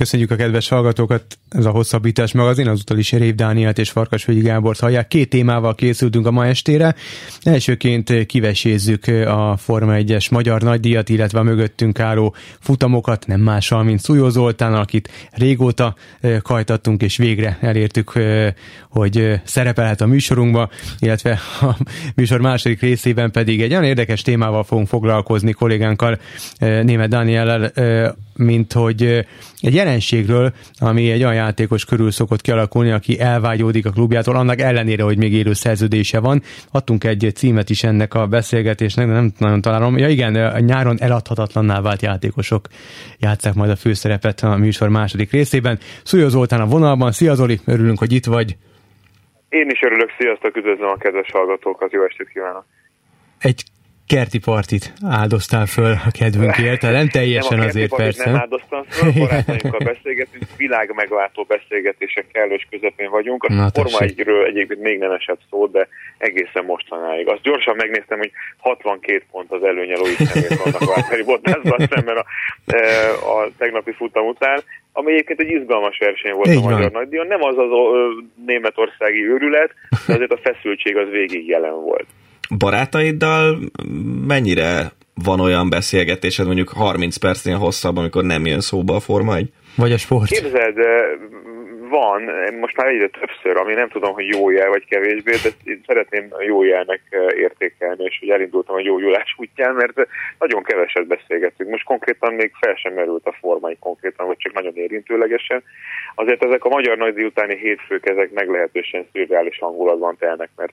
Köszönjük a kedves hallgatókat, ez a Hosszabbítás magazin, azúttal is Rév Dánielt és Farkasvölgyi Gábort hallják. Két témával készültünk a ma estére. Elsőként kivesézzük a Forma 1-es magyar nagydíjat, illetve a mögöttünk álló futamokat, nem mással, mint Szújó Zoltán, akit régóta kajtattunk, és végre elértük, hogy szerepelhet a műsorunkba, illetve a műsor második részében pedig egy olyan érdekes témával fogunk foglalkozni kollégánkkal, német Dániellel, mint hogy egy jelenségről, ami egy olyan játékos körül szokott kialakulni, aki elvágyódik a klubjától, annak ellenére, hogy még élő szerződése van. Adtunk egy címet is ennek a beszélgetésnek, de nem nagyon találom. Ja igen, a nyáron eladhatatlanná vált játékosok játszák majd a főszerepet a műsor második részében. Szújó Zoltán a vonalban. Szia Zoli, örülünk, hogy itt vagy. Én is örülök, sziasztok, üdvözlöm a kedves hallgatókat, jó estét kívánok! Egy kerti partit áldoztál föl a kedvünkért, nem teljesen nem azért persze. Nem áldoztam föl, barátainkkal beszélgetünk, világ megváltó beszélgetések kellős közepén vagyunk. A Na, Forma 1 egyébként még nem esett szó, de egészen mostanáig. Azt gyorsan megnéztem, hogy 62 pont az előnye Louis Hamiltonnak Valtteri Bottasban szemben a, e, a tegnapi futam után ami egyébként egy izgalmas verseny volt Így a Magyar Nagydíjon. Nem az az o, németországi őrület, de azért a feszültség az végig jelen volt barátaiddal mennyire van olyan beszélgetésed, mondjuk 30 percnél hosszabb, amikor nem jön szóba a Forma 1? Vagy a sport? Képzeld, van, most már egyre többször, ami nem tudom, hogy jó jel vagy kevésbé, de én szeretném jó jelnek értékelni, és hogy elindultam a jó Julás útján, mert nagyon keveset beszélgetünk. Most konkrétan még fel sem merült a formai konkrétan, vagy csak nagyon érintőlegesen. Azért ezek a magyar nagydíj utáni hétfők, ezek meglehetősen szürreális hangulatban telnek, mert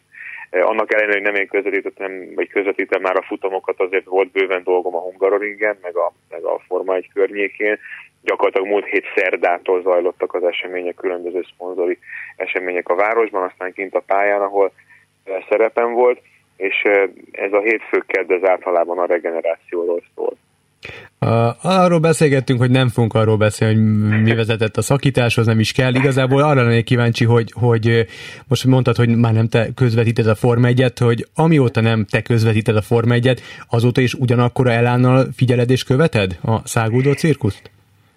Eh, annak ellenére, hogy nem én közvetítettem, vagy közvetítem már a futamokat, azért volt bőven dolgom a Hungaroringen, meg a, meg a Forma 1 környékén. Gyakorlatilag múlt hét szerdától zajlottak az események, különböző szponzori események a városban, aztán kint a pályán, ahol eh, szerepem volt, és eh, ez a hétfő kedd, ez általában a regenerációról szól. Arról beszélgettünk, hogy nem fogunk arról beszélni, hogy mi vezetett a szakításhoz, nem is kell. Igazából arra lennék kíváncsi, hogy, hogy most mondtad, hogy már nem te közvetíted a Form 1 hogy amióta nem te közvetíted a Form 1 azóta is ugyanakkora elánnal figyeled és követed a száguldó cirkuszt?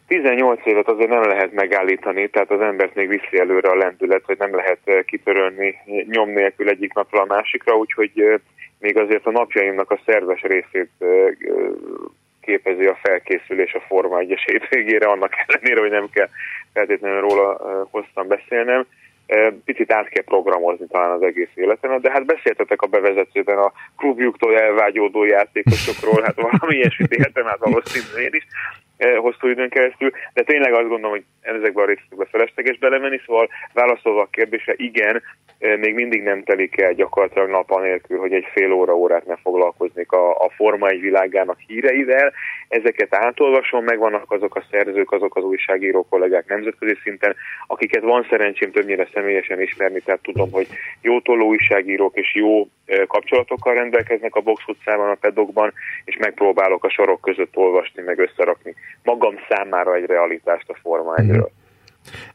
18 évet azért nem lehet megállítani, tehát az embert még viszi előre a lendület, hogy nem lehet kitörölni nyom nélkül egyik napra a másikra, úgyhogy még azért a napjaimnak a szerves részét képezi a felkészülés a Forma 1-es hétvégére, annak ellenére, hogy nem kell feltétlenül róla hosszan beszélnem. Picit át kell programozni talán az egész életemet, de hát beszéltetek a bevezetőben a klubjuktól elvágyódó játékosokról, hát valami ilyesmit éltem át valószínűleg én is hosszú időn keresztül, de tényleg azt gondolom, hogy ezekben a részekben felesleges belemenni, szóval válaszolva a kérdésre, igen, még mindig nem telik el gyakorlatilag nap anélkül, hogy egy fél óra órát ne foglalkoznék a, a Forma egy világának híreivel. Ezeket átolvasom, megvannak azok a szerzők, azok az újságíró kollégák nemzetközi szinten, akiket van szerencsém többnyire személyesen ismerni, tehát tudom, hogy jó tolló újságírók és jó kapcsolatokkal rendelkeznek a box utcában, a pedokban, és megpróbálok a sorok között olvasni, meg összerakni magam számára egy realitást a Forma 1 mm.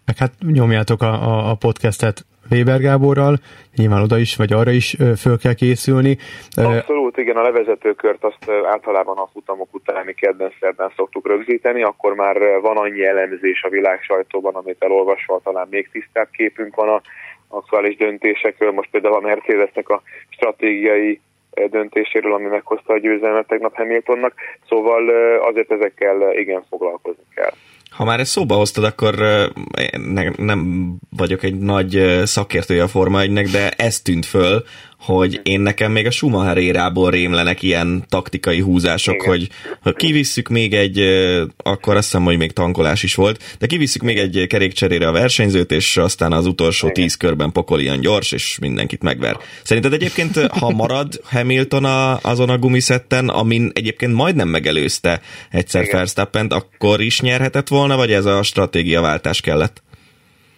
Meg hát nyomjátok a, a, a podcastet Weber Gáborral, nyilván oda is, vagy arra is föl kell készülni. Abszolút, igen, a levezetőkört azt általában a futamok utáni kedden szerdán szoktuk rögzíteni, akkor már van annyi elemzés a világ sajtóban, amit elolvasva talán még tisztább képünk van a aktuális döntésekről, most például a Mercedesnek a stratégiai döntéséről, ami meghozta a győzelmet tegnap Hamiltonnak, szóval azért ezekkel igen foglalkozni kell. Ha már ezt szóba hoztad, akkor nem vagyok egy nagy szakértője a Forma 1 de ez tűnt föl, hogy én nekem még a Schumacher érából rémlenek ilyen taktikai húzások, Igen. hogy ha kivisszük még egy, akkor azt hiszem, hogy még tankolás is volt, de kivisszük még egy kerékcserére a versenyzőt, és aztán az utolsó Igen. tíz körben pokol ilyen gyors, és mindenkit megver. Szerinted egyébként, ha marad Hamilton a, azon a gumiszetten, amin egyébként majdnem megelőzte egyszer Verstappent, akkor is nyerhetett volna, vagy ez a stratégiaváltás kellett?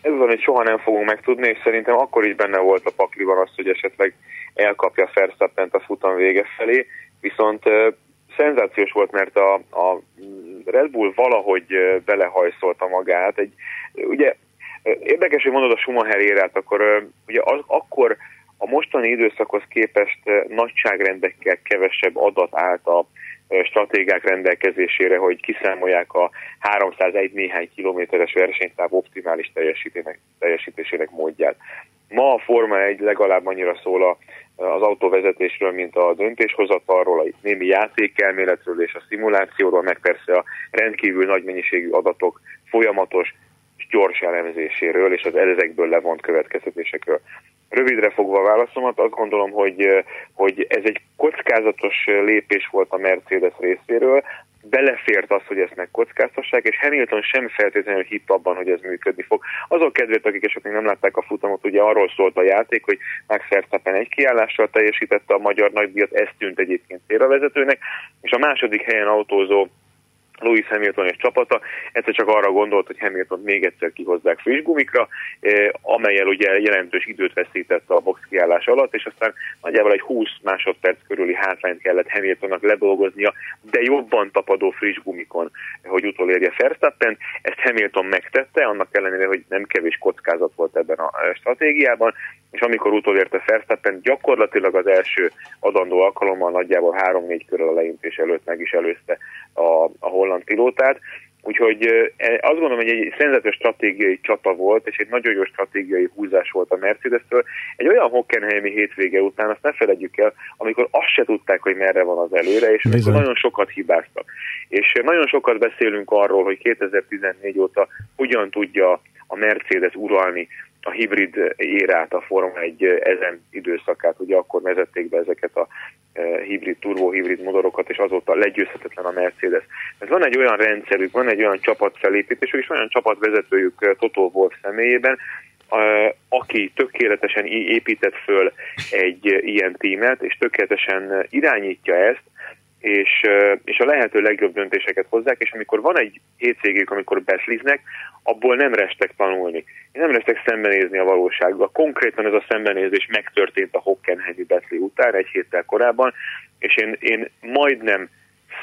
Ez az, amit soha nem fogunk megtudni, és szerintem akkor is benne volt a pakliban az, hogy esetleg elkapja Verstappent a futam vége felé, viszont szenzációs volt, mert a, a Red Bull valahogy belehajszolta magát. Egy, ugye érdekes, hogy mondod a Schumacher érát, akkor ugye az, akkor a mostani időszakhoz képest nagyságrendekkel kevesebb adat állt a stratégák rendelkezésére, hogy kiszámolják a 301 néhány kilométeres versenytáv optimális teljesítésének módját. Ma a Forma 1 legalább annyira szól az autóvezetésről, mint a döntéshozatalról, a némi játékelméletről és a szimulációról, meg persze a rendkívül nagy mennyiségű adatok folyamatos gyors elemzéséről és az ezekből levont következtetésekről. Rövidre fogva a válaszomat, azt gondolom, hogy, hogy ez egy kockázatos lépés volt a Mercedes részéről, belefért az, hogy ezt megkockáztassák, és Hamilton sem feltétlenül hitt abban, hogy ez működni fog. Azok kedvéért, akik esetleg nem látták a futamot, ugye arról szólt a játék, hogy Max Verstappen egy kiállással teljesítette a magyar nagydíjat, ez tűnt egyébként félrevezetőnek, és a második helyen autózó Louis Hamilton és csapata egyszer csak arra gondolt, hogy Hamilton még egyszer kihozzák friss gumikra, eh, amelyel ugye jelentős időt veszített a box kiállás alatt, és aztán nagyjából egy 20 másodperc körüli hátrányt kellett Hamiltonnak ledolgoznia, de jobban tapadó friss gumikon, hogy utolérje Verstappen. Ezt Hamilton megtette, annak ellenére, hogy nem kevés kockázat volt ebben a stratégiában, és amikor utolérte Verstappen, gyakorlatilag az első adandó alkalommal nagyjából 3-4 körül a leintés előtt meg is előzte a, a holland pilótát. Úgyhogy e, azt gondolom, hogy egy szenzetes stratégiai csata volt, és egy nagyon jó stratégiai húzás volt a Mercedes-től. Egy olyan Hockenheimi hétvége után, azt ne felejtjük el, amikor azt se tudták, hogy merre van az előre, és amikor nagyon sokat hibáztak. És nagyon sokat beszélünk arról, hogy 2014 óta hogyan tudja a Mercedes uralni a hibrid érát, a Forma 1 ezen időszakát, ugye akkor vezették be ezeket a hibrid, turbo-hibrid motorokat, és azóta legyőzhetetlen a Mercedes. Ez van egy olyan rendszerük, van egy olyan csapatfelépítésük, és olyan csapatvezetőjük Toto Wolff személyében, aki tökéletesen épített föl egy ilyen tímet, és tökéletesen irányítja ezt, és, és a lehető legjobb döntéseket hozzák, és amikor van egy hétvégük, amikor beszliznek, abból nem restek tanulni. Nem restek szembenézni a valósággal. Konkrétan ez a szembenézés megtörtént a Hockenheimi Betli után egy héttel korábban, és én, én majdnem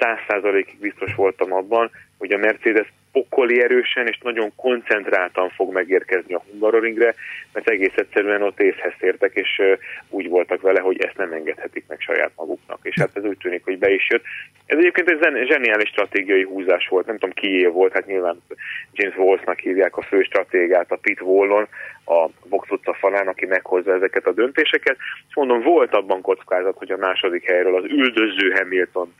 száz százalékig biztos voltam abban, hogy a Mercedes pokoli erősen és nagyon koncentráltan fog megérkezni a Hungaroringre, mert egész egyszerűen ott észhez értek, és úgy voltak vele, hogy ezt nem engedhetik meg saját maguknak. És hát ez úgy tűnik, hogy be is jött. Ez egyébként egy zseniális stratégiai húzás volt, nem tudom kié volt, hát nyilván James Walsh-nak hívják a fő stratégát, a Pit Wallon, a Vox utca falán, aki meghozza ezeket a döntéseket. És mondom, volt abban kockázat, hogy a második helyről az üldöző Hamilton-t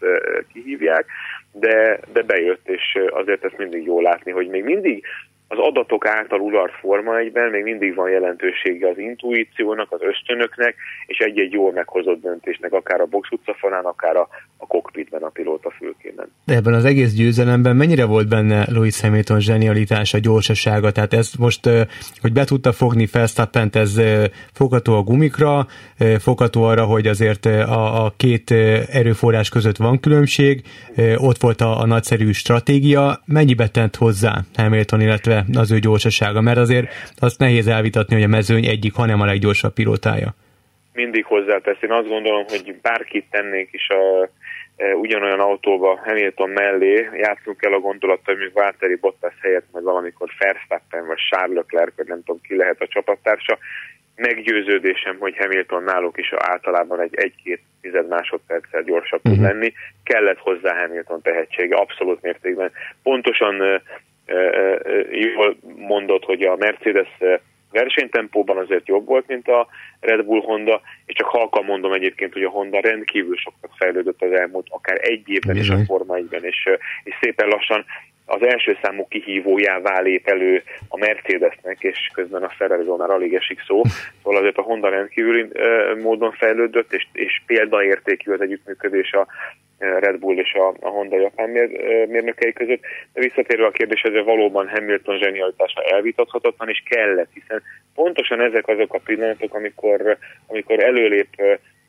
kihívják, de, de bejött, és azért ezt mindig jó látni, hogy még mindig az adatok által uralt Forma egyben még mindig van jelentősége az intuíciónak, az ösztönöknek, és egy-egy jól meghozott döntésnek, akár a box utcafalán, akár a, a kokpitben, a pilóta fülkében. De ebben az egész győzelemben mennyire volt benne Louis Hamilton zsenialitása, gyorsasága? Tehát ez most, hogy be tudta fogni verstappen ez fogható a gumikra, fogható arra, hogy azért a, a két erőforrás között van különbség, ott volt a, a nagyszerű stratégia, mennyibe tent hozzá Hamilton, illetve az ő gyorsasága, mert azért azt nehéz elvitatni, hogy a mezőny egyik, hanem a leggyorsabb pilótája. Mindig hozzátesz. Én azt gondolom, hogy bárkit tennék is a, ugyanolyan autóba Hamilton mellé, játszunk el a gondolattal, hogy még Válteri Bottas helyett majd valamikor Verstappen vagy Charles Leclerc, vagy nem tudom ki lehet a csapattársa. Meggyőződésem, hogy Hamilton náluk is általában egy egy-két tized másodperccel gyorsabb uh-huh. tud mhm. lenni. Kellett hozzá Hamilton tehetsége, abszolút mértékben. Pontosan jól mondott, hogy a Mercedes versenytempóban azért jobb volt, mint a Red Bull Honda, és csak halkan mondom egyébként, hogy a Honda rendkívül sokat fejlődött az elmúlt akár egy évben is a Forma 1-ben, és, és szépen lassan az első számú kihívójává lép elő a Mercedesnek, és közben a ferrari már alig esik szó. Szóval azért a Honda rendkívüli módon fejlődött, és, és példaértékű az együttműködés a Red Bull és a, a Honda japán mér, mérnökei között. De visszatérve a kérdéshez, valóban Hamilton zsenialitása elvitathatatlan, és kellett, hiszen pontosan ezek azok a pillanatok, amikor, amikor előlép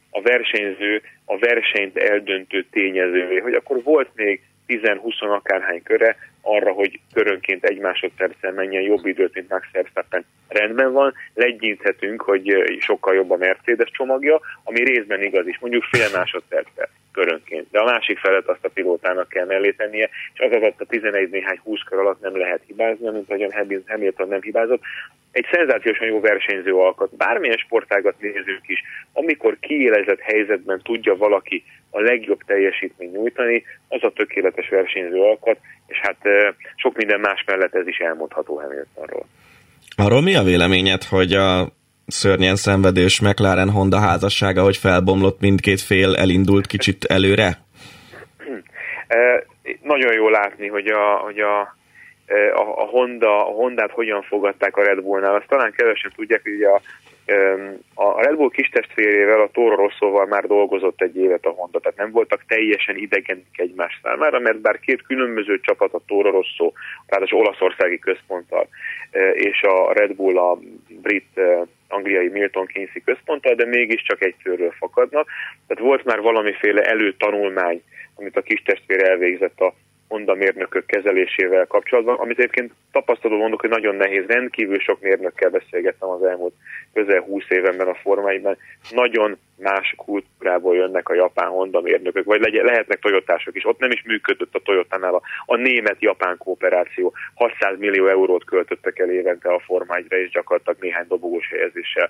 a versenyző a versenyt eldöntő tényezővé, hogy akkor volt még 10-20 akárhány köre arra, hogy körönként egy másodperccel menjen jobb időt, mint Max Verstappen. Rendben van, legyinthetünk, hogy sokkal jobb a Mercedes csomagja, ami részben igaz is, mondjuk fél másodperccel. Körönként. De a másik felet azt a pilótának kell mellé tennie, és az alatt a 11 néhány 20 kör alatt nem lehet hibázni, mint ahogyan Hamilton nem hibázott. Egy szenzációsan jó versenyző alkat, bármilyen sportágat nézünk is, amikor kiélezett helyzetben tudja valaki a legjobb teljesítményt nyújtani, az a tökéletes versenyző alkat, és hát sok minden más mellett ez is elmondható Hamiltonról. Arról mi a véleményed, hogy a szörnyen szenvedős McLaren Honda házassága, hogy felbomlott mindkét fél, elindult kicsit előre? nagyon jó látni, hogy a, hogy a, a, a Honda, a Hondát hogyan fogadták a Red Bullnál. Azt talán kevesen tudják, hogy a, a Red Bull kis testvérével, a Toro Rosszóval már dolgozott egy évet a Honda, tehát nem voltak teljesen idegenik egymás számára, mert bár két különböző csapat, a Toro Rosso, ráadásul olaszországi központtal, és a Red Bull a brit angliai Milton Keyneszi központtal, de mégiscsak egy körről fakadnak. Tehát volt már valamiféle előtanulmány, amit a kis testvér elvégzett a Honda mérnökök kezelésével kapcsolatban, amit egyébként tapasztaló mondok, hogy nagyon nehéz, rendkívül sok mérnökkel beszélgettem az elmúlt közel 20 évenben a formáiban. Nagyon más kultúrából jönnek a japán Honda mérnökök, vagy lehetnek Toyotások is. Ott nem is működött a Toyotánál a, a német-japán kooperáció. 600 millió eurót költöttek el évente a formágyra, és gyakorlatilag néhány dobogós helyezéssel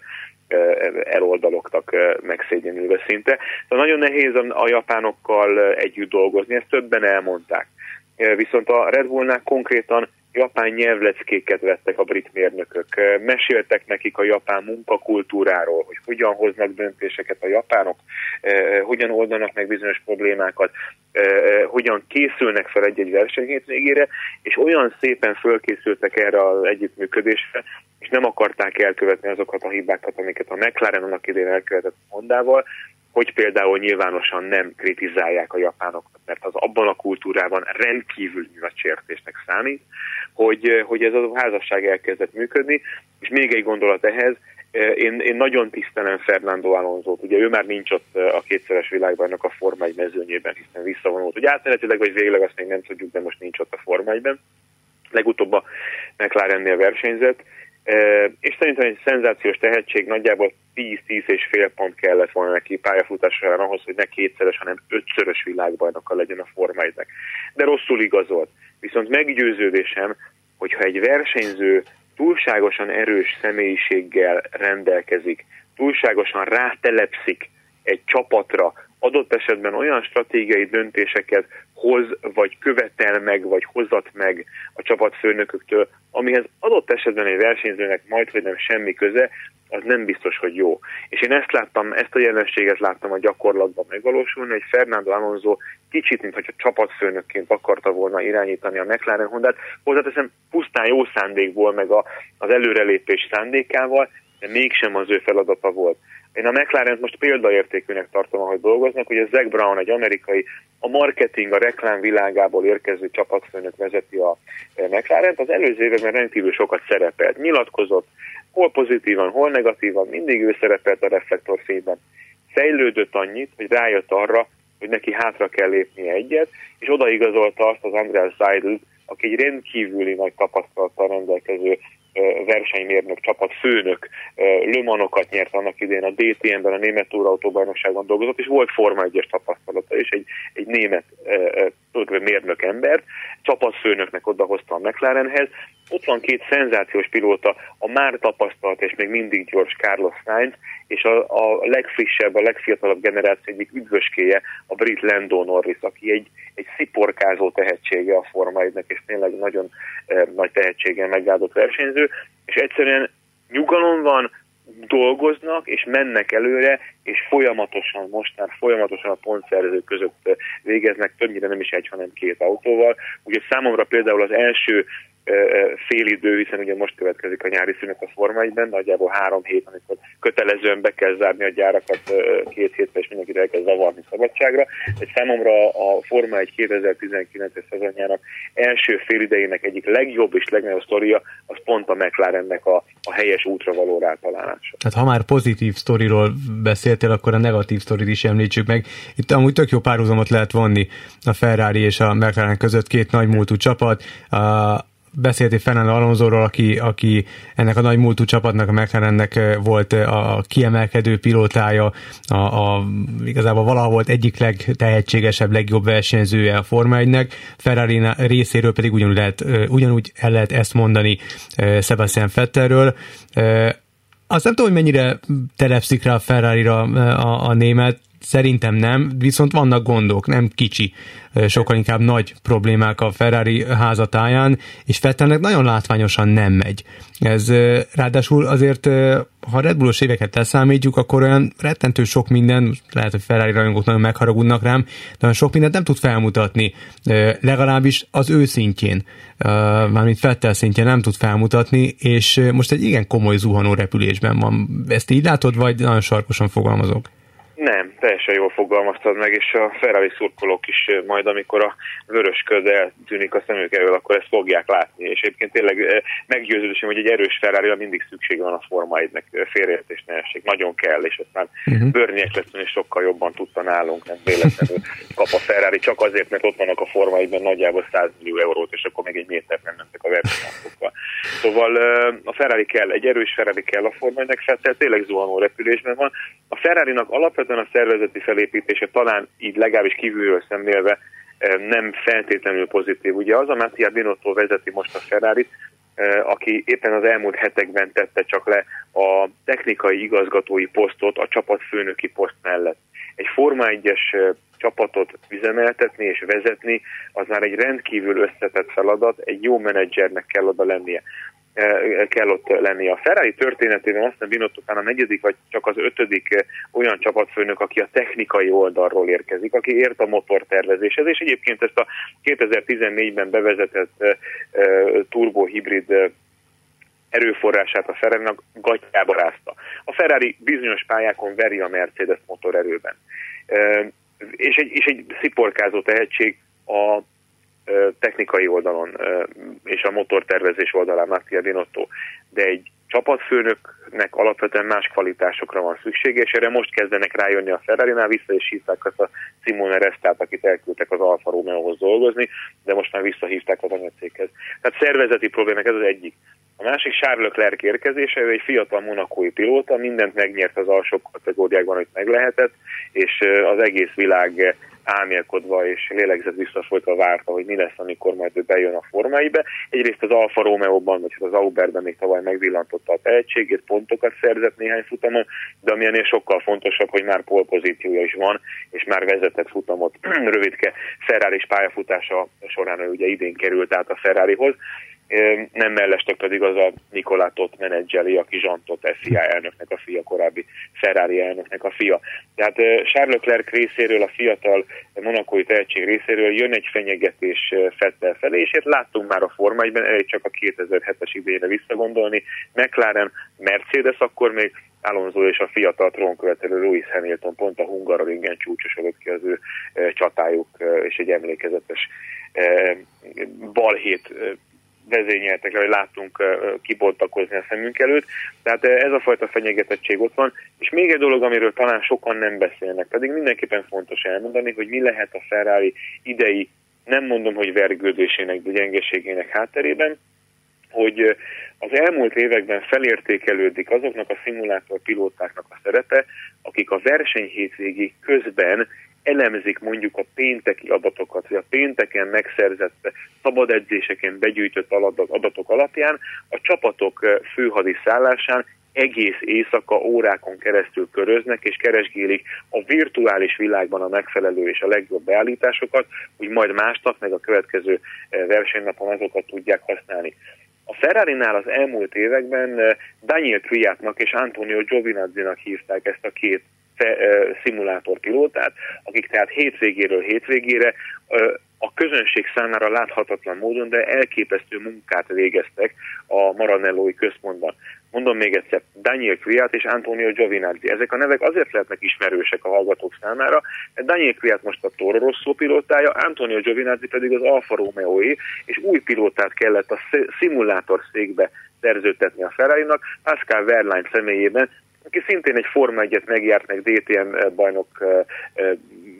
eloldalogtak megszégyenülve szinte. Szóval nagyon nehéz a, a japánokkal együtt dolgozni, ezt többen elmondták. Viszont a Red Bullnál konkrétan japán nyelvleckéket vettek a brit mérnökök, meséltek nekik a japán munkakultúráról, hogy hogyan hoznak döntéseket a japánok, hogyan oldanak meg bizonyos problémákat, hogyan készülnek fel egy-egy versenyhétvégére, és olyan szépen fölkészültek erre az együttműködésre, és nem akarták elkövetni azokat a hibákat, amiket a McLaren annak idén elkövetett Hondával, hogy például nyilvánosan nem kritizálják a japánokat, mert az abban a kultúrában rendkívül nagy sértésnek számít, hogy, hogy ez a házasság elkezdett működni, és még egy gondolat ehhez, én, én nagyon tisztelem Fernando Alonso-t, ugye ő már nincs ott a kétszeres világbajnok a Forma 1 mezőnyében, hiszen visszavonult. Ugye átmenetileg vagy végleg azt még nem tudjuk, de most nincs ott a Forma 1-ben. Legutóbb a McLarennél versenyzett, és szerintem egy szenzációs tehetség nagyjából 10-10 és fél pont kellett volna neki pályafutásra ahhoz, hogy ne kétszeres, hanem ötszörös világbajnoka legyen a Forma 1 De rosszul igazolt. Viszont meggyőződésem, hogyha egy versenyző túlságosan erős személyiséggel rendelkezik, túlságosan rátelepszik egy csapatra, adott esetben olyan stratégiai döntéseket hoz, vagy követel meg, vagy hozat meg a csapatfőnököktől, amihez adott esetben egy versenyzőnek majd, hogy nem semmi köze, az nem biztos, hogy jó. És én ezt láttam, ezt a jelenséget láttam a gyakorlatban megvalósulni, hogy Fernando Alonso kicsit, mintha csapatfőnökként akarta volna irányítani a McLaren Hondát, hozzáteszem pusztán jó szándékból, meg a, az előrelépés szándékával, de mégsem az ő feladata volt. Én a McLaren most példaértékűnek tartom, ahogy dolgoznak, hogy a Zac Brown, egy amerikai, a marketing, a reklám világából érkező csapatfőnök vezeti a mclaren az előző években rendkívül sokat szerepelt, nyilatkozott, hol pozitívan, hol negatívan, mindig ő szerepelt a reflektorfényben. Fejlődött annyit, hogy rájött arra, hogy neki hátra kell lépnie egyet, és odaigazolta azt az András Seidl, aki egy rendkívüli nagy tapasztalattal rendelkező versenymérnök, csapat főnök lömanokat nyert annak idén a DTM-ben, a Német Túrautóbajnokságon dolgozott, és volt Forma 1-es tapasztalata, és egy, egy német mérnök embert, csapatfőnöknek odahozta a McLarenhez. Ott van két szenzációs pilóta, a már tapasztalt és még mindig gyors Carlos Sainz, és a, a legfrissebb, a legfiatalabb generáció egyik üdvöskéje, a brit Lando Norris, aki egy, egy sziporkázó tehetsége a Forma 1 és tényleg nagyon eh, nagy tehetséggel megáldott versenyző, és egyszerűen nyugalom van, dolgoznak, és mennek előre, és folyamatosan, most már folyamatosan a pontszerzők között eh, végeznek, többnyire nem is egy, hanem két autóval. Ugye számomra például az első félidő, hiszen ugye most következik a nyári szünet a Forma 1 nagyjából három hét, amikor kötelezően be kell zárni a gyárakat két hétre, és mindenkit el kell zavarni szabadságra. Egy számomra a Forma 1 2019-es szezonjának első félidejének egyik legjobb és legnagyobb sztoria, az pont a McLarennek a, a helyes útra való rátalálása. Tehát ha már pozitív sztoriról beszéltél, akkor a negatív sztorit is említsük meg. Itt amúgy tök jó párhuzamot lehet vonni a Ferrari és a McLaren között két nagy múltú csapat. A beszéltél Fernando Alonsoról, aki, aki ennek a nagy múltú csapatnak, a McLarennek volt a kiemelkedő pilótája, a, a, igazából valahol volt egyik legtehetségesebb, legjobb versenyzője a Forma 1-nek, Ferrari részéről pedig ugyanúgy, lehet, ugyanúgy el lehet ezt mondani Sebastian Vettelről. Azt nem tudom, hogy mennyire telepszik rá a Ferrari-ra a, a német, Szerintem nem, viszont vannak gondok, nem kicsi, sokkal inkább nagy problémák a Ferrari házatáján, és Fettelnek nagyon látványosan nem megy. Ez ráadásul azért, ha Red Bullos éveket leszámítjuk, akkor olyan rettentő sok minden, lehet, hogy Ferrari rajongók nagyon megharagudnak rám, de olyan sok mindent nem tud felmutatni, legalábbis az ő szintjén, mármint Fettel szintjén nem tud felmutatni, és most egy igen komoly zuhanó repülésben van. Ezt így látod, vagy nagyon sarkosan fogalmazok? Nem, teljesen jól fogalmaztad meg, és a Ferrari szurkolók is majd, amikor a vörös köd eltűnik a szemük elől, akkor ezt fogják látni. És egyébként tényleg meggyőződésem, hogy egy erős ferrari mindig szükség van a Forma 1-nek, félreértés ne essék. Nagyon kell, és aztán uh-huh. bőrnyek lesz, és sokkal jobban tudta nálunk, nem véletlenül kap a Ferrari, csak azért, mert ott vannak a Forma 1-ben nagyjából 100 millió eurót, és akkor még egy métert nem mentek a versenyokkal. Szóval a Ferrari kell, egy erős Ferrari kell a Forma 1-nek, tényleg zuhanó repülésben van. A Ferrari-nak alapvetően a szervezeti felépítése talán így legalábbis kívülről szemlélve nem feltétlenül pozitív. Ugye az a Mattia Binotto vezeti most a ferrari aki éppen az elmúlt hetekben tette csak le a technikai igazgatói posztot a csapatfőnöki poszt mellett. Egy Forma 1-es csapatot üzemeltetni és vezetni, az már egy rendkívül összetett feladat, egy jó menedzsernek kell oda lennie kell ott lenni. A Ferrari történetében aztán Binotto a negyedik vagy csak az ötödik olyan csapatfőnök, aki a technikai oldalról érkezik, aki ért a motortervezéshez, és egyébként ezt a 2014-ben bevezetett turbohibrid erőforrását a Ferrari-nak gatyába rázta. A Ferrari bizonyos pályákon veri a Mercedes motorerőben. És egy, és egy sziporkázó tehetség a technikai oldalon és a motortervezés oldalán Mattia Binotto, de egy csapatfőnöknek alapvetően más kvalitásokra van szüksége, és erre most kezdenek rájönni a Ferrari-nál, vissza is hívták azt a Simone Restát, akit elküldtek az Alfa Romeo-hoz dolgozni, de most már visszahívták az anyacéghez. Tehát szervezeti problémák ez az egyik. A másik Charles Leclerc érkezése, ő egy fiatal monakói pilóta, mindent megnyert az alsó kategóriákban, hogy meg lehetett, és az egész világ álmélkodva és lélegzett visszafolytva várta, hogy mi lesz, amikor majd ő bejön a formáibe. Egyrészt az Alfa Romeo-ban, vagy az Auberben még tavaly megvillantotta a tehetségét, pontokat szerzett néhány futamon, de ami ennél sokkal fontosabb, hogy már polpozíciója is van, és már vezetett futamot rövidke Ferrari pályafutása során ő ugye idén került át a Ferrarihoz, nem mellestek pedig az a Nikolátot menedzseli, aki Zsantot FIA elnöknek a fia, korábbi Ferrari elnöknek a fia. Tehát Charles Leclerc részéről, a fiatal monakói tehetség részéről jön egy fenyegetés Fettel felé, és ezt láttunk már a Forma 1 elég csak a 2007-es idejére visszagondolni. McLaren, Mercedes akkor még Alonso és a fiatal trónkövetelő Lewis Hamilton pont a Hungaroringen csúcsosodott ki az ő csatájuk, és egy emlékezetes balhét vezényeltek, hogy láttunk kibontakozni a szemünk előtt. Tehát ez a fajta fenyegetettség ott van. És még egy dolog, amiről talán sokan nem beszélnek, pedig mindenképpen fontos elmondani, hogy mi lehet a Ferrari idei, nem mondom, hogy vergődésének, de gyengeségének hátterében, hogy az elmúlt években felértékelődik azoknak a szimulátor pilótáknak a szerepe, akik a verseny hétvégi közben elemzik mondjuk a pénteki adatokat, vagy a pénteken megszerzett szabad edzéseken begyűjtött adatok alapján a csapatok főhadi szállásán egész éjszaka órákon keresztül köröznek, és keresgélik a virtuális világban a megfelelő és a legjobb beállításokat, hogy majd másnap, meg a következő versenynapon azokat tudják használni. A Ferrari-nál az elmúlt években Daniel Kviatnak és Antonio Giovinazzi-nak hívták ezt a két szimulátorpilótát, akik tehát hétvégéről hétvégére a közönség számára láthatatlan módon, de elképesztő munkát végeztek a Maranellói központban. Mondom még egyszer, Daniel Kviat és Antonio Giovinazzi. Ezek a nevek azért lehetnek ismerősek a hallgatók számára, mert Daniel Kviat most a Toro Rosso pilótája, Antonio Giovinazzi pedig az Alfa romeo és új pilótát kellett a szimulátor székbe szerződtetni a Ferrari-nak, Pascal Verlaine személyében, aki szintén egy Forma 1-et megjárt, meg DTM bajnok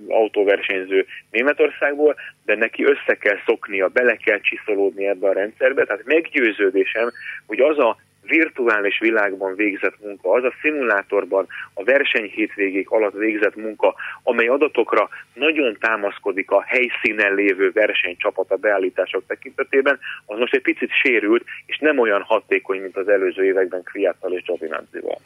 autóversenyző Németországból, de neki össze kell szoknia, bele kell csiszolódni ebbe a rendszerbe, tehát meggyőződésem, hogy az a virtuális világban végzett munka, az a szimulátorban a verseny hétvégék alatt végzett munka, amely adatokra nagyon támaszkodik a helyszínen lévő versenycsapata beállítások tekintetében, az most egy picit sérült, és nem olyan hatékony, mint az előző években Kviattal és Giovinazzival.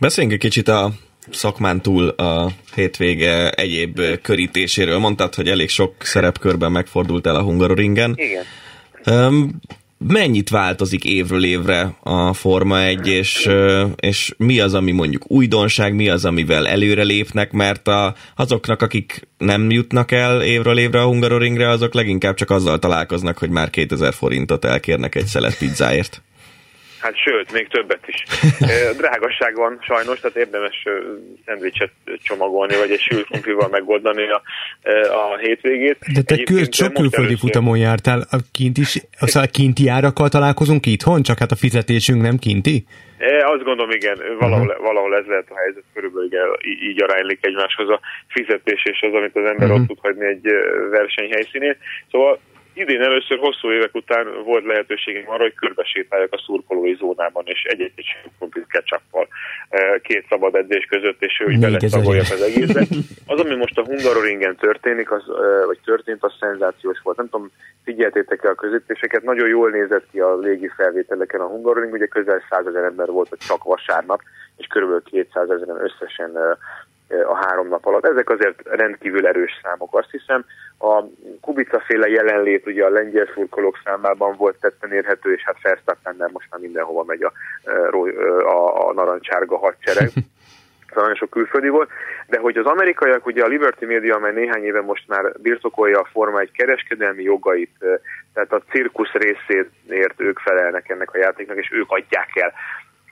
Beszéljünk egy kicsit a szakmán túl a hétvége egyéb körítéséről. Mondtad, hogy elég sok szerepkörben megfordult el a Hungaroringen. Igen. Um, mennyit változik évről évre a Forma 1, és, és mi az, ami mondjuk újdonság, mi az, amivel előre lépnek, mert a, azoknak, akik nem jutnak el évről évre a Hungaroringre, azok leginkább csak azzal találkoznak, hogy már 2000 forintot elkérnek egy szelet pizzáért. Hát sőt, még többet is. Drágasság van sajnos, tehát érdemes szendvicset csomagolni, vagy egy sült kumplival megoldani a, a hétvégét. De te kül, sok külföldi futamon jártál, a kint is, a kinti árakkal találkozunk itthon, csak hát a fizetésünk nem kinti? É, azt gondolom, igen, valahol, uh-huh. valahol ez lehet a helyzet, körülbelül igen, így aránylik egymáshoz a fizetés és az, amit az ember uh-huh. ott tud hagyni egy versenyhelyszínén. Szóval idén először hosszú évek után volt lehetőségem arra, hogy körbesétáljak a szurkolói zónában, és egy-egy ketchuppal eh, két szabad edzés között, és ő beleszagolja az egészbe. Az, ami most a Hungaroringen történik, az, eh, vagy történt, az szenzációs volt. Nem tudom, figyeltétek-e a közítéseket, nagyon jól nézett ki a légi felvételeken a Hungaroring, ugye közel 100 ezer ember volt csak vasárnap, és körülbelül 200 ezeren összesen eh, a három nap alatt. Ezek azért rendkívül erős számok. Azt hiszem, a Kubica féle jelenlét ugye a lengyel szurkolók számában volt tetten érhető, és hát Verstappennel most már mindenhova megy a, a, a narancsárga hadsereg. Szóval nagyon sok külföldi volt, de hogy az amerikaiak, ugye a Liberty Media, amely néhány éve most már birtokolja a Forma egy kereskedelmi jogait, tehát a cirkusz részéért ők felelnek ennek a játéknak, és ők adják el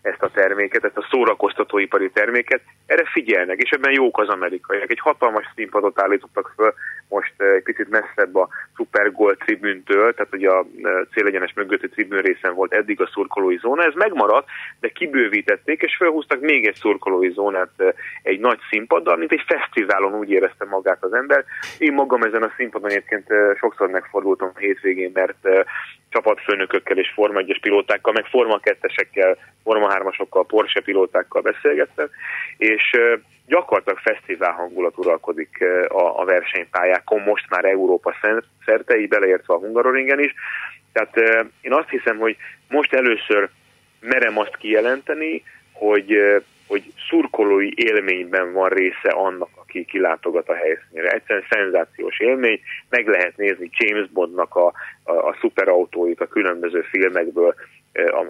ezt a terméket, ezt a szórakoztatóipari terméket, erre figyelnek, és ebben jók az amerikaiak. Egy hatalmas színpadot állítottak föl most eh, egy picit messzebb a Super Gold tribüntől, tehát ugye a eh, célegyenes mögötti tribün részen volt eddig a szurkolói zóna, ez megmaradt, de kibővítették, és felhúztak még egy szurkolói zónát eh, egy nagy színpaddal, mint egy fesztiválon úgy érezte magát az ember. Én magam ezen a színpadon egyébként sokszor megfordultam a hétvégén, mert csapatfőnökökkel és Forma 1 pilótákkal, meg Forma 2-esekkel, Forma 3-asokkal, Porsche pilótákkal beszélgettem, és gyakorlatilag fesztivál hangulat uralkodik a, a versenypályákon, most már Európa szerte, így beleértve a Hungaroringen is. Tehát én azt hiszem, hogy most először merem azt kijelenteni, hogy, hogy szurkolói élményben van része annak, aki kilátogat a helyszínre. Egyszerűen szenzációs élmény, meg lehet nézni James Bondnak a, a, a szuperautóit a különböző filmekből,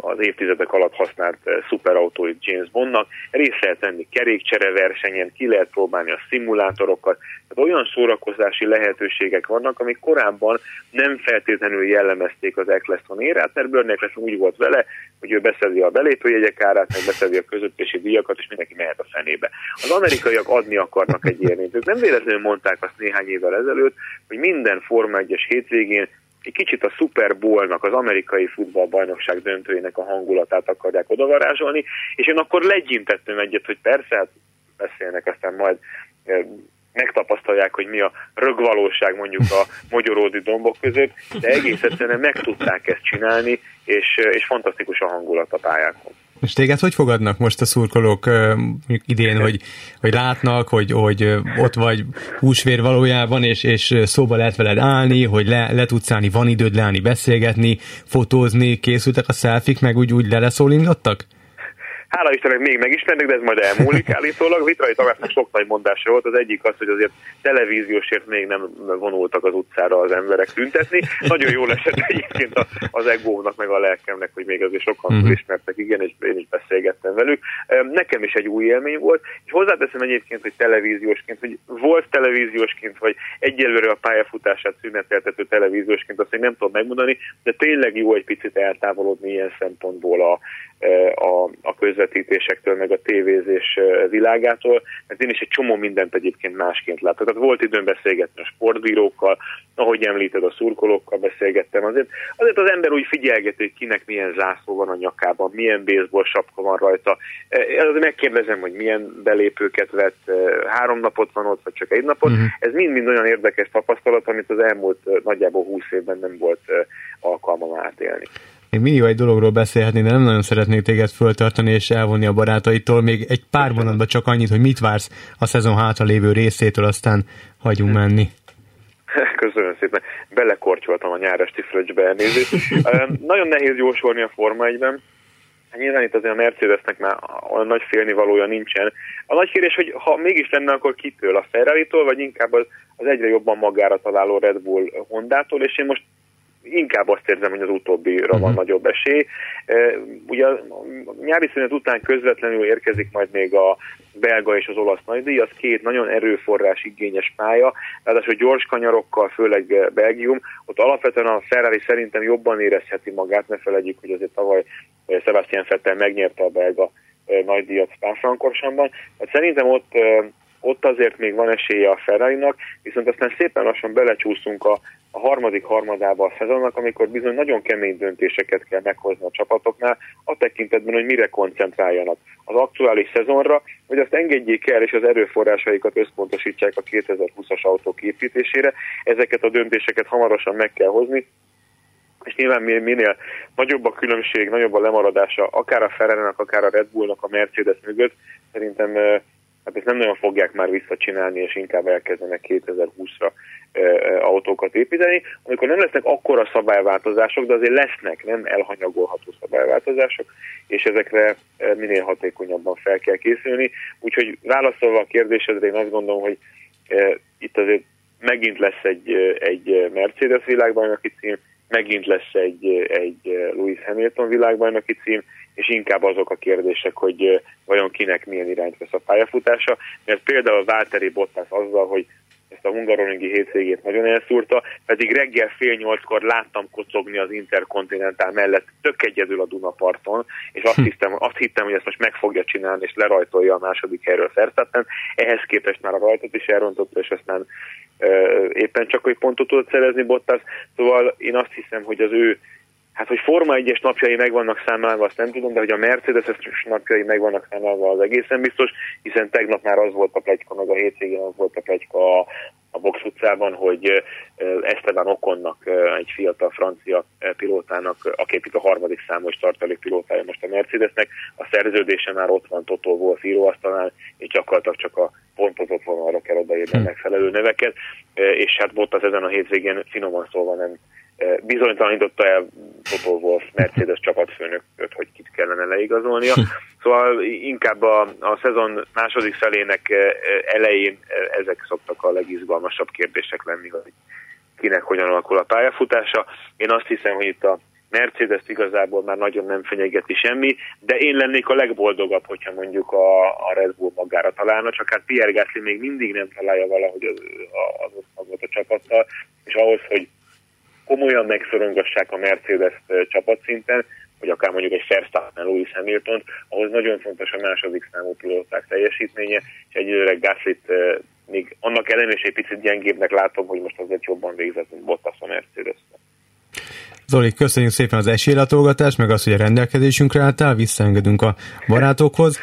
az évtizedek alatt használt szuperautóit James Bondnak, részt lehet tenni kerékcsereversenyen, ki lehet próbálni a szimulátorokat, tehát olyan szórakozási lehetőségek vannak, amik korábban nem feltétlenül jellemezték az Eccleston érát, mert Bernie Eccleston úgy volt vele, hogy ő beszedi a belépőjegyek árát, meg beszedi a közöttési díjakat, és mindenki mehet a fenébe. Az amerikaiak adni akarnak egy élményt. Ők nem véletlenül mondták azt néhány évvel ezelőtt, hogy minden Forma 1-es hétvégén egy kicsit a Super Bowl-nak, az amerikai futballbajnokság döntőjének a hangulatát akarják odavarázsolni, és én akkor legyintettem egyet, hogy persze, hát beszélnek, aztán majd megtapasztalják, hogy mi a rögvalóság mondjuk a mogyoródi dombok között, de egész egyszerűen meg tudták ezt csinálni, és, és fantasztikus a hangulat a pályákon. És téged hogy fogadnak most a szurkolók idén, hogy, hogy látnak, hogy, hogy ott vagy húsvér valójában, és, és szóba lehet veled állni, hogy le, le tudsz állni, van időd leállni, beszélgetni, fotózni, készültek a szelfik, meg úgy, úgy leleszólindottak? Hála Istennek még megismernek, de ez majd elmúlik állítólag. Vitrai Tamásnak sok nagy mondása volt. Az egyik az, hogy azért televíziósért még nem vonultak az utcára az emberek tüntetni. Nagyon jól esett egyébként az egónak, meg a lelkemnek, hogy még azért sokan uh-huh. ismertek, igen, és én is beszélgettem velük. Nekem is egy új élmény volt, és hozzáteszem egyébként, hogy televíziósként, hogy volt televíziósként, vagy egyelőre a pályafutását szüneteltető televíziósként, azt még nem tudom megmondani, de tényleg jó egy picit eltávolodni ilyen szempontból a, a, a közvetítésektől, meg a tévézés világától, mert én is egy csomó mindent egyébként másként látok. Tehát volt időm beszélgetni a sportbírókkal, ahogy említed, a szurkolókkal beszélgettem. Azért, azért az ember úgy figyelget, hogy kinek milyen zászló van a nyakában, milyen baseball sapka van rajta. Azért megkérdezem, hogy milyen belépőket vett, három napot van ott, vagy csak egy napot. Uh-huh. Ez mind-mind olyan érdekes tapasztalat, amit az elmúlt nagyjából húsz évben nem volt alkalmam átélni. Még millió egy dologról beszélhetni, de nem nagyon szeretnék téged föltartani és elvonni a barátaitól. Még egy pár mondatban csak annyit, hogy mit vársz a szezon hátra lévő részétől, aztán hagyunk hm. menni. Köszönöm szépen. Belekortyoltam a nyáresti fröccsbe elnézést. Nagyon nehéz jósolni a Forma 1-ben. Nyilván itt azért a Mercedesnek már olyan nagy félnivalója nincsen. A nagy kérdés, hogy ha mégis lenne, akkor kitől? A ferrari vagy inkább az, az egyre jobban magára találó Red Bull Hondától, és én most inkább azt érzem, hogy az utóbbira uh-huh. van mhm. nagyobb esély. Ugye a nyári szünet után közvetlenül érkezik majd még a belga és az olasz nagydíj, az két nagyon erőforrás igényes pálya, ráadásul gyors kanyarokkal, főleg Belgium, ott alapvetően a Ferrari szerintem jobban érezheti magát, ne felejtjük, hogy azért tavaly Sebastian Vettel megnyerte a belga nagydíjat Spa-Francorchamban. Hát szerintem ott ott azért még van esélye a ferrari viszont aztán szépen lassan belecsúszunk a, a harmadik harmadába a szezonnak, amikor bizony nagyon kemény döntéseket kell meghozni a csapatoknál, a tekintetben, hogy mire koncentráljanak. Az aktuális szezonra, vagy azt engedjék el, és az erőforrásaikat összpontosítsák a 2020-as autók építésére. Ezeket a döntéseket hamarosan meg kell hozni, és nyilván minél nagyobb a különbség, nagyobb a lemaradása, akár a ferrari akár a Red Bullnak, a Mercedes mögött, szerintem hát ezt nem nagyon fogják már visszacsinálni, és inkább elkezdenek 2020-ra autókat építeni, amikor nem lesznek akkora szabályváltozások, de azért lesznek nem elhanyagolható szabályváltozások, és ezekre minél hatékonyabban fel kell készülni. Úgyhogy válaszolva a kérdésedre, én azt gondolom, hogy itt azért megint lesz egy, egy Mercedes világbajnoki cím, megint lesz egy, egy Lewis Hamilton világbajnoki cím, és inkább azok a kérdések, hogy vajon kinek milyen irányt vesz a pályafutása, mert például Válteri Bottas azzal, hogy ezt a hungaroringi hétvégét nagyon elszúrta, pedig reggel fél nyolckor láttam kocogni az Interkontinentál mellett tök egyedül a Dunaparton, és azt, hm. hittem, azt hittem, hogy ezt most meg fogja csinálni, és lerajtolja a második helyről Fersztappen. Ehhez képest már a rajtot is elrontotta, és aztán ö, éppen csak, hogy pontot tudott szerezni Bottas. Szóval én azt hiszem, hogy az ő Hát, hogy Forma 1-es napjai megvannak számlálva, azt nem tudom, de hogy a Mercedes-es napjai megvannak számlálva, az egészen biztos, hiszen tegnap már az volt a plegyka, meg a hétvégén az volt a plegyka a, a Box utcában, hogy Esteban Okonnak, egy fiatal francia pilótának, aki a harmadik számos tartalék pilótája most a Mercedesnek, a szerződése már ott van Totó Wolf íróasztalán, és gyakorlatilag csak a pontozott vonalra kell odaírni hm. megfelelő neveket, és hát Bottas ezen a hétvégén finoman szólva nem bizonytalanította el Toto Wolf Mercedes csapatfőnököt, hogy kit kellene leigazolnia. Szóval inkább a, a szezon második felének elején ezek szoktak a legizgalmasabb kérdések lenni, hogy kinek hogyan alakul a pályafutása. Én azt hiszem, hogy itt a Mercedes igazából már nagyon nem fenyegeti semmi, de én lennék a legboldogabb, hogyha mondjuk a, a Red Bull magára találna, csak hát Pierre Gasly még mindig nem találja valahogy az, az, az, az a csapattal, és ahhoz, hogy komolyan megszorongassák a Mercedes csapatszinten, vagy akár mondjuk egy Verstappen, Lewis Hamilton, ahhoz nagyon fontos a második számú pilóták teljesítménye, és egyelőre Gaslyt még annak ellenére is egy picit gyengébbnek látom, hogy most azért jobban végzett, mint Bottas a mercedes -ben. Zoli, köszönjük szépen az esélylatolgatást, meg azt, hogy a rendelkezésünkre álltál, visszaengedünk a barátokhoz.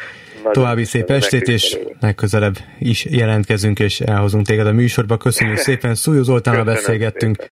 További szép estét, és legközelebb is jelentkezünk, és elhozunk téged a műsorba. Köszönjük szépen, Szújó Zoltánnal beszélgettünk.